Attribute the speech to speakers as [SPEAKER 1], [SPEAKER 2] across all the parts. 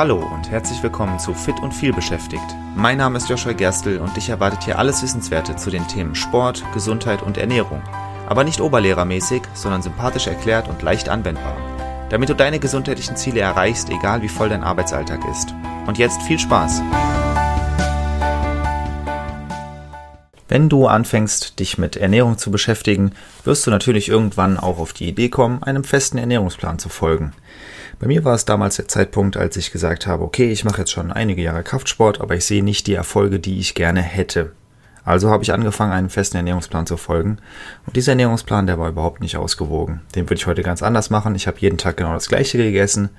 [SPEAKER 1] Hallo und herzlich willkommen zu Fit und viel beschäftigt. Mein Name ist Joshua Gerstl und dich erwartet hier alles Wissenswerte zu den Themen Sport, Gesundheit und Ernährung. Aber nicht oberlehrermäßig, sondern sympathisch erklärt und leicht anwendbar. Damit du deine gesundheitlichen Ziele erreichst, egal wie voll dein Arbeitsalltag ist. Und jetzt viel Spaß! Wenn du anfängst, dich mit Ernährung zu beschäftigen, wirst du natürlich irgendwann auch auf die Idee kommen, einem festen Ernährungsplan zu folgen. Bei mir war es damals der Zeitpunkt, als ich gesagt habe, okay, ich mache jetzt schon einige Jahre Kraftsport, aber ich sehe nicht die Erfolge, die ich gerne hätte. Also habe ich angefangen, einen festen Ernährungsplan zu folgen. Und dieser Ernährungsplan, der war überhaupt nicht ausgewogen. Den würde ich heute ganz anders machen. Ich habe jeden Tag genau das gleiche gegessen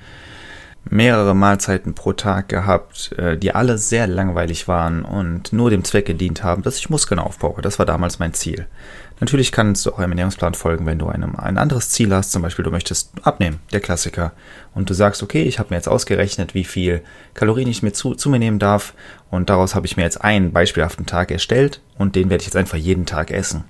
[SPEAKER 1] mehrere Mahlzeiten pro Tag gehabt, äh, die alle sehr langweilig waren und nur dem Zweck gedient haben, dass ich Muskeln aufbaue. Das war damals mein Ziel. Natürlich kannst du auch einem Ernährungsplan folgen, wenn du einem, ein anderes Ziel hast. Zum Beispiel, du möchtest abnehmen, der Klassiker. Und du sagst, okay, ich habe mir jetzt ausgerechnet, wie viel Kalorien ich mir zu, zu mir nehmen darf. Und daraus habe ich mir jetzt einen beispielhaften Tag erstellt und den werde ich jetzt einfach jeden Tag essen.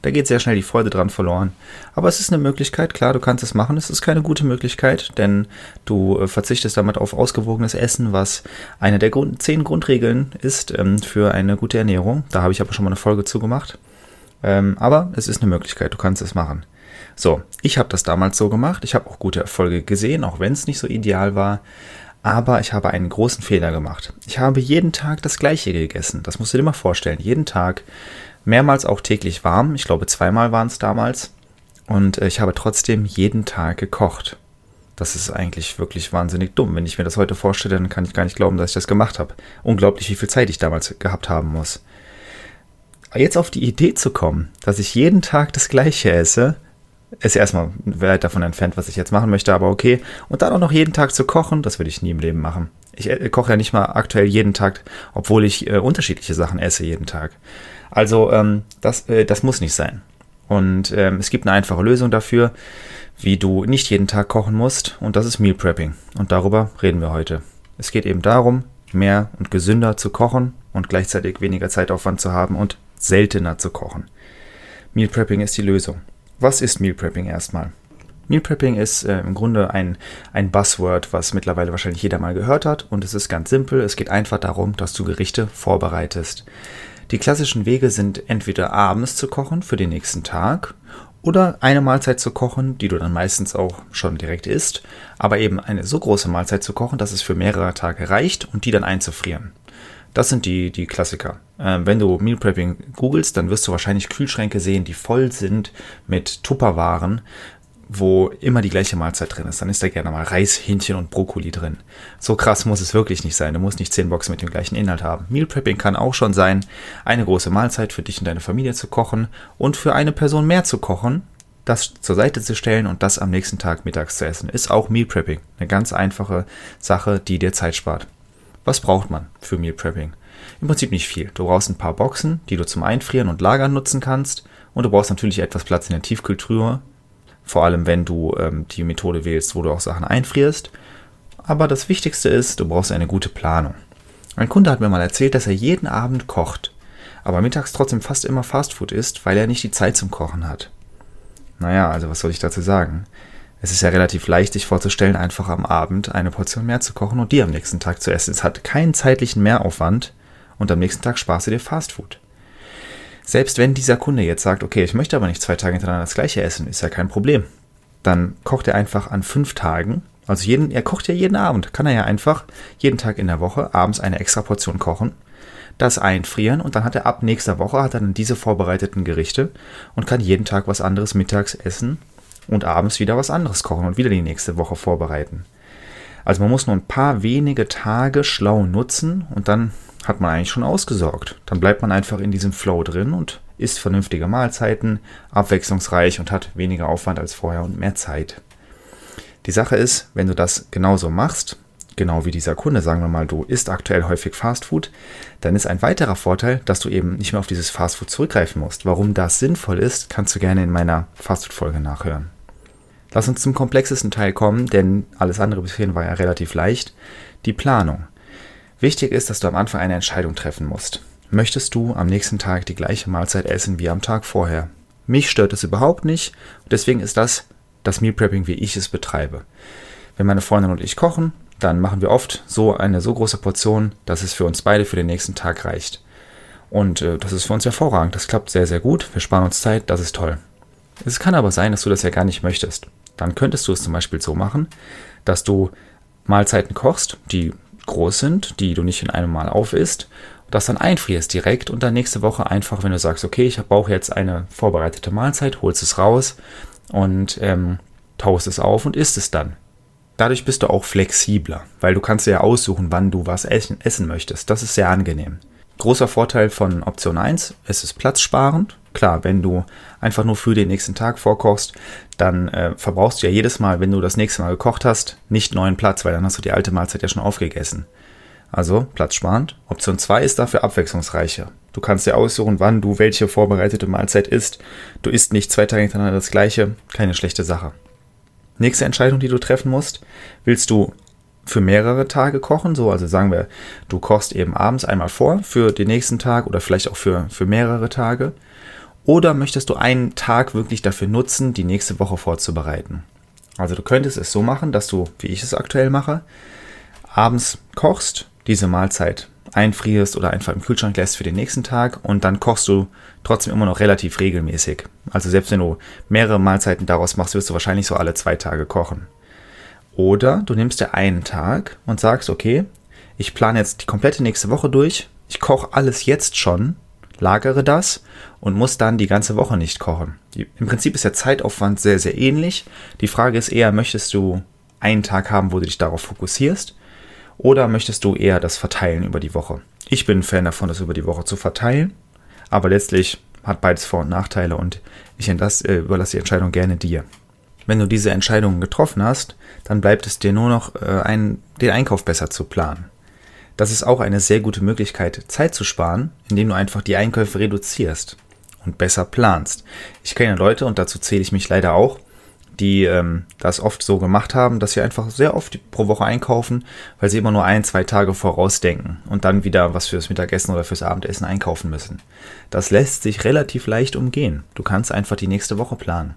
[SPEAKER 1] Da geht sehr schnell die Freude dran verloren. Aber es ist eine Möglichkeit, klar, du kannst es machen. Es ist keine gute Möglichkeit, denn du äh, verzichtest damit auf ausgewogenes Essen, was eine der Grund zehn Grundregeln ist ähm, für eine gute Ernährung. Da habe ich aber schon mal eine Folge zu gemacht. Ähm, aber es ist eine Möglichkeit, du kannst es machen. So, ich habe das damals so gemacht. Ich habe auch gute Erfolge gesehen, auch wenn es nicht so ideal war. Aber ich habe einen großen Fehler gemacht. Ich habe jeden Tag das gleiche gegessen. Das musst du dir mal vorstellen. Jeden Tag mehrmals auch täglich warm. Ich glaube, zweimal waren es damals. Und äh, ich habe trotzdem jeden Tag gekocht. Das ist eigentlich wirklich wahnsinnig dumm. Wenn ich mir das heute vorstelle, dann kann ich gar nicht glauben, dass ich das gemacht habe. Unglaublich, wie viel Zeit ich damals gehabt haben muss. Jetzt auf die Idee zu kommen, dass ich jeden Tag das gleiche esse, ist erstmal weit davon entfernt, was ich jetzt machen möchte, aber okay. Und dann auch noch jeden Tag zu kochen, das würde ich nie im Leben machen. Ich äh, koche ja nicht mal aktuell jeden Tag, obwohl ich äh, unterschiedliche Sachen esse jeden Tag. Also ähm, das, äh, das muss nicht sein. Und ähm, es gibt eine einfache Lösung dafür, wie du nicht jeden Tag kochen musst, und das ist Meal Prepping. Und darüber reden wir heute. Es geht eben darum, mehr und gesünder zu kochen und gleichzeitig weniger Zeitaufwand zu haben und seltener zu kochen. Meal Prepping ist die Lösung. Was ist Meal Prepping erstmal? Meal Prepping ist äh, im Grunde ein, ein Buzzword, was mittlerweile wahrscheinlich jeder mal gehört hat. Und es ist ganz simpel. Es geht einfach darum, dass du Gerichte vorbereitest. Die klassischen Wege sind entweder abends zu kochen für den nächsten Tag oder eine Mahlzeit zu kochen, die du dann meistens auch schon direkt isst, aber eben eine so große Mahlzeit zu kochen, dass es für mehrere Tage reicht und die dann einzufrieren. Das sind die, die Klassiker. Ähm, wenn du Meal Prepping googelst, dann wirst du wahrscheinlich Kühlschränke sehen, die voll sind mit Tupperwaren, wo immer die gleiche Mahlzeit drin ist, dann ist da gerne mal Reis, Hähnchen und Brokkoli drin. So krass muss es wirklich nicht sein. Du musst nicht zehn Boxen mit dem gleichen Inhalt haben. Meal Prepping kann auch schon sein, eine große Mahlzeit für dich und deine Familie zu kochen und für eine Person mehr zu kochen, das zur Seite zu stellen und das am nächsten Tag mittags zu essen. Ist auch Meal Prepping. Eine ganz einfache Sache, die dir Zeit spart. Was braucht man für Meal Prepping? Im Prinzip nicht viel. Du brauchst ein paar Boxen, die du zum Einfrieren und Lagern nutzen kannst. Und du brauchst natürlich etwas Platz in der Tiefkühltruhe, vor allem, wenn du ähm, die Methode wählst, wo du auch Sachen einfrierst. Aber das Wichtigste ist, du brauchst eine gute Planung. Ein Kunde hat mir mal erzählt, dass er jeden Abend kocht, aber mittags trotzdem fast immer Fastfood isst, weil er nicht die Zeit zum Kochen hat. Naja, also was soll ich dazu sagen? Es ist ja relativ leicht, sich vorzustellen, einfach am Abend eine Portion mehr zu kochen und die am nächsten Tag zu essen. Es hat keinen zeitlichen Mehraufwand und am nächsten Tag sparst du dir Fastfood. Selbst wenn dieser Kunde jetzt sagt, okay, ich möchte aber nicht zwei Tage hintereinander das gleiche essen, ist ja kein Problem. Dann kocht er einfach an fünf Tagen. Also jeden, er kocht ja jeden Abend. Kann er ja einfach jeden Tag in der Woche abends eine extra Portion kochen, das einfrieren und dann hat er ab nächster Woche hat er dann diese vorbereiteten Gerichte und kann jeden Tag was anderes mittags essen und abends wieder was anderes kochen und wieder die nächste Woche vorbereiten. Also man muss nur ein paar wenige Tage schlau nutzen und dann hat man eigentlich schon ausgesorgt. Dann bleibt man einfach in diesem Flow drin und isst vernünftige Mahlzeiten, abwechslungsreich und hat weniger Aufwand als vorher und mehr Zeit. Die Sache ist, wenn du das genauso machst, genau wie dieser Kunde, sagen wir mal, du isst aktuell häufig Fastfood, dann ist ein weiterer Vorteil, dass du eben nicht mehr auf dieses Fastfood zurückgreifen musst. Warum das sinnvoll ist, kannst du gerne in meiner Fastfood-Folge nachhören. Lass uns zum komplexesten Teil kommen, denn alles andere bisher war ja relativ leicht. Die Planung. Wichtig ist, dass du am Anfang eine Entscheidung treffen musst. Möchtest du am nächsten Tag die gleiche Mahlzeit essen wie am Tag vorher? Mich stört es überhaupt nicht und deswegen ist das das Meal Prepping, wie ich es betreibe. Wenn meine Freundin und ich kochen, dann machen wir oft so eine so große Portion, dass es für uns beide für den nächsten Tag reicht. Und äh, das ist für uns hervorragend. Das klappt sehr, sehr gut. Wir sparen uns Zeit. Das ist toll. Es kann aber sein, dass du das ja gar nicht möchtest. Dann könntest du es zum Beispiel so machen, dass du Mahlzeiten kochst, die groß sind, die du nicht in einem Mal aufisst, das dann einfrierst direkt und dann nächste Woche einfach, wenn du sagst, okay, ich brauche jetzt eine vorbereitete Mahlzeit, holst es raus und ähm, taust es auf und isst es dann. Dadurch bist du auch flexibler, weil du kannst ja aussuchen, wann du was essen, essen möchtest. Das ist sehr angenehm. Großer Vorteil von Option 1, es ist platzsparend. Klar, wenn du einfach nur für den nächsten Tag vorkochst, dann äh, verbrauchst du ja jedes Mal, wenn du das nächste Mal gekocht hast, nicht neuen Platz, weil dann hast du die alte Mahlzeit ja schon aufgegessen. Also platzsparend. Option 2 ist dafür abwechslungsreicher. Du kannst dir aussuchen, wann du welche vorbereitete Mahlzeit isst. Du isst nicht zwei Tage hintereinander das gleiche. Keine schlechte Sache. Nächste Entscheidung, die du treffen musst. Willst du für mehrere Tage kochen? So, also sagen wir, du kochst eben abends einmal vor für den nächsten Tag oder vielleicht auch für, für mehrere Tage. Oder möchtest du einen Tag wirklich dafür nutzen, die nächste Woche vorzubereiten? Also du könntest es so machen, dass du, wie ich es aktuell mache, abends kochst, diese Mahlzeit einfrierst oder einfach im Kühlschrank lässt für den nächsten Tag und dann kochst du trotzdem immer noch relativ regelmäßig. Also selbst wenn du mehrere Mahlzeiten daraus machst, wirst du wahrscheinlich so alle zwei Tage kochen. Oder du nimmst dir einen Tag und sagst, okay, ich plane jetzt die komplette nächste Woche durch, ich koche alles jetzt schon, lagere das und muss dann die ganze Woche nicht kochen. Die, Im Prinzip ist der Zeitaufwand sehr, sehr ähnlich. Die Frage ist eher, möchtest du einen Tag haben, wo du dich darauf fokussierst oder möchtest du eher das verteilen über die Woche? Ich bin ein Fan davon, das über die Woche zu verteilen, aber letztlich hat beides Vor- und Nachteile und ich äh, überlasse die Entscheidung gerne dir. Wenn du diese Entscheidungen getroffen hast, dann bleibt es dir nur noch, äh, ein, den Einkauf besser zu planen. Das ist auch eine sehr gute Möglichkeit, Zeit zu sparen, indem du einfach die Einkäufe reduzierst und besser planst. Ich kenne Leute, und dazu zähle ich mich leider auch, die ähm, das oft so gemacht haben, dass sie einfach sehr oft pro Woche einkaufen, weil sie immer nur ein, zwei Tage vorausdenken und dann wieder was fürs Mittagessen oder fürs Abendessen einkaufen müssen. Das lässt sich relativ leicht umgehen. Du kannst einfach die nächste Woche planen.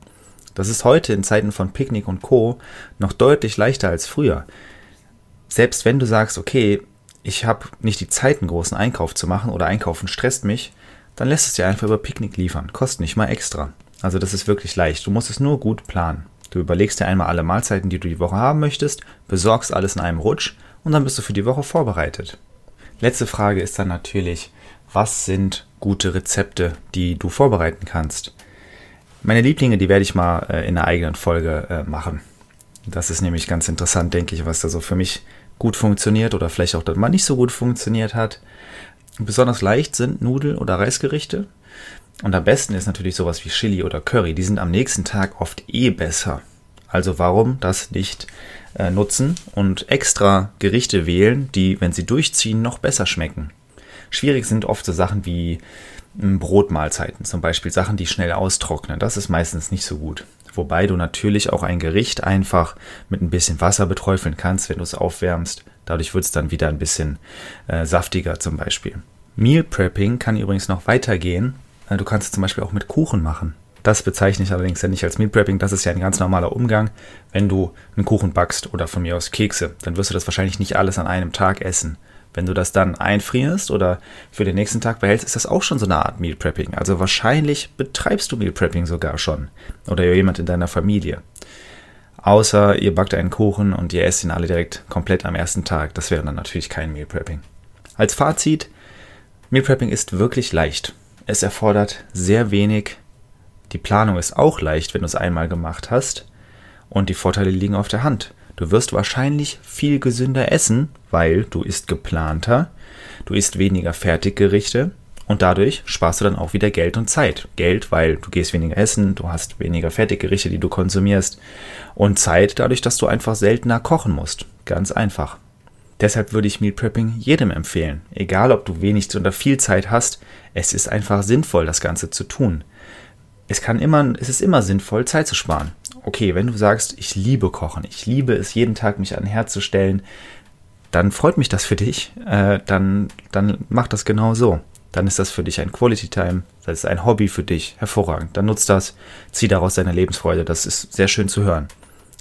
[SPEAKER 1] Das ist heute in Zeiten von Picknick und Co. noch deutlich leichter als früher. Selbst wenn du sagst, okay, ich habe nicht die Zeit, einen großen Einkauf zu machen oder einkaufen stresst mich, dann lässt es dir einfach über Picknick liefern. Kostet nicht mal extra. Also das ist wirklich leicht. Du musst es nur gut planen. Du überlegst dir einmal alle Mahlzeiten, die du die Woche haben möchtest, besorgst alles in einem Rutsch und dann bist du für die Woche vorbereitet. Letzte Frage ist dann natürlich, was sind gute Rezepte, die du vorbereiten kannst? Meine Lieblinge, die werde ich mal äh, in einer eigenen Folge äh, machen. Das ist nämlich ganz interessant, denke ich, was da so für mich gut funktioniert oder vielleicht auch mal nicht so gut funktioniert hat. Besonders leicht sind Nudel- oder Reisgerichte. Und am besten ist natürlich sowas wie Chili oder Curry. Die sind am nächsten Tag oft eh besser. Also warum das nicht äh, nutzen und extra Gerichte wählen, die, wenn sie durchziehen, noch besser schmecken. Schwierig sind oft so Sachen wie Brotmahlzeiten, zum Beispiel Sachen, die schnell austrocknen. Das ist meistens nicht so gut. Wobei du natürlich auch ein Gericht einfach mit ein bisschen Wasser beträufeln kannst, wenn du es aufwärmst. Dadurch wird es dann wieder ein bisschen äh, saftiger zum Beispiel. Meal Prepping kann übrigens noch weitergehen äh, du kannst es zum Beispiel auch mit Kuchen machen. Das bezeichne ich allerdings ja nicht als Meal Prepping, das ist ja ein ganz normaler Umgang. Wenn du einen Kuchen backst oder von mir aus Kekse, dann wirst du das wahrscheinlich nicht alles an einem Tag essen. Wenn du das dann einfrierst oder für den nächsten Tag behältst, ist das auch schon so eine Art Meal Prepping. Also wahrscheinlich betreibst du Meal Prepping sogar schon. Oder jemand in deiner Familie. Außer ihr backt einen Kuchen und ihr esst ihn alle direkt komplett am ersten Tag. Das wäre dann natürlich kein Meal Prepping. Als Fazit, Meal Prepping ist wirklich leicht. Es erfordert sehr wenig. Die Planung ist auch leicht, wenn du es einmal gemacht hast. Und die Vorteile liegen auf der Hand. Du wirst wahrscheinlich viel gesünder essen, weil du isst geplanter, du isst weniger Fertiggerichte und dadurch sparst du dann auch wieder Geld und Zeit. Geld, weil du gehst weniger essen, du hast weniger Fertiggerichte, die du konsumierst und Zeit dadurch, dass du einfach seltener kochen musst. Ganz einfach. Deshalb würde ich Meal Prepping jedem empfehlen. Egal, ob du wenig oder viel Zeit hast, es ist einfach sinnvoll, das Ganze zu tun. Es kann immer, es ist immer sinnvoll, Zeit zu sparen. Okay, wenn du sagst, ich liebe Kochen, ich liebe es, jeden Tag mich an Herd zu stellen, dann freut mich das für dich. Äh, dann, dann mach das genau so. Dann ist das für dich ein Quality Time, das ist ein Hobby für dich, hervorragend. Dann nutzt das, zieh daraus deine Lebensfreude. Das ist sehr schön zu hören.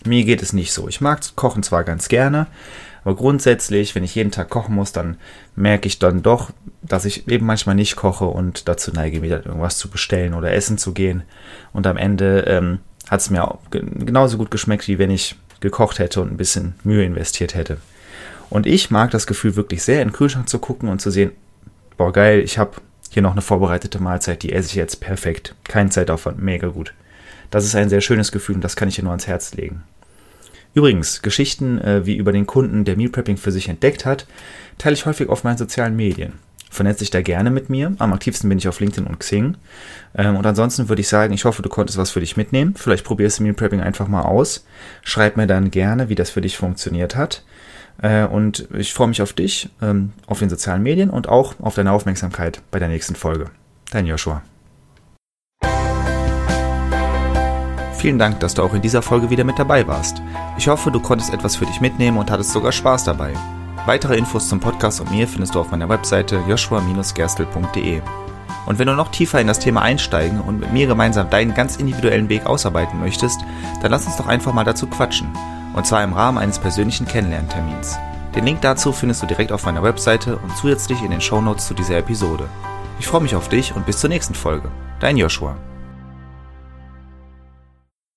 [SPEAKER 1] Mir geht es nicht so. Ich mag Kochen zwar ganz gerne, Aber grundsätzlich, wenn ich jeden Tag kochen muss, dann merke ich dann doch, dass ich eben manchmal nicht koche und dazu neige, wieder irgendwas zu bestellen oder essen zu gehen. Und am Ende ähm, hat es mir genauso gut geschmeckt, wie wenn ich gekocht hätte und ein bisschen Mühe investiert hätte. Und ich mag das Gefühl wirklich sehr, in den Kühlschrank zu gucken und zu sehen, boah geil, ich habe hier noch eine vorbereitete Mahlzeit, die esse ich jetzt perfekt. Kein Zeitaufwand, mega gut. Das ist ein sehr schönes Gefühl und das kann ich dir nur ans Herz legen. Übrigens, Geschichten äh, wie über den Kunden, der Meal Prepping für sich entdeckt hat, teile ich häufig auf meinen sozialen Medien. Vernetze dich da gerne mit mir. Am aktivsten bin ich auf LinkedIn und Xing. Ähm, und ansonsten würde ich sagen, ich hoffe, du konntest was für dich mitnehmen. Vielleicht probierst du Meal Prepping einfach mal aus. Schreib mir dann gerne, wie das für dich funktioniert hat. Äh, und ich freue mich auf dich, ähm, auf den sozialen Medien und auch auf deine Aufmerksamkeit bei der nächsten Folge. Dein Joshua. Vielen Dank, dass du auch in dieser Folge wieder mit dabei warst. Ich hoffe, du konntest etwas für dich mitnehmen und hattest sogar Spaß dabei. Weitere Infos zum Podcast und mir findest du auf meiner Webseite joshua-gerstel.de. Und wenn du noch tiefer in das Thema einsteigen und mit mir gemeinsam deinen ganz individuellen Weg ausarbeiten möchtest, dann lass uns doch einfach mal dazu quatschen. Und zwar im Rahmen eines persönlichen Kennenlerntermins. Den Link dazu findest du direkt auf meiner Webseite und zusätzlich in den Shownotes zu dieser Episode. Ich freue mich auf dich und bis zur nächsten Folge. Dein Joshua.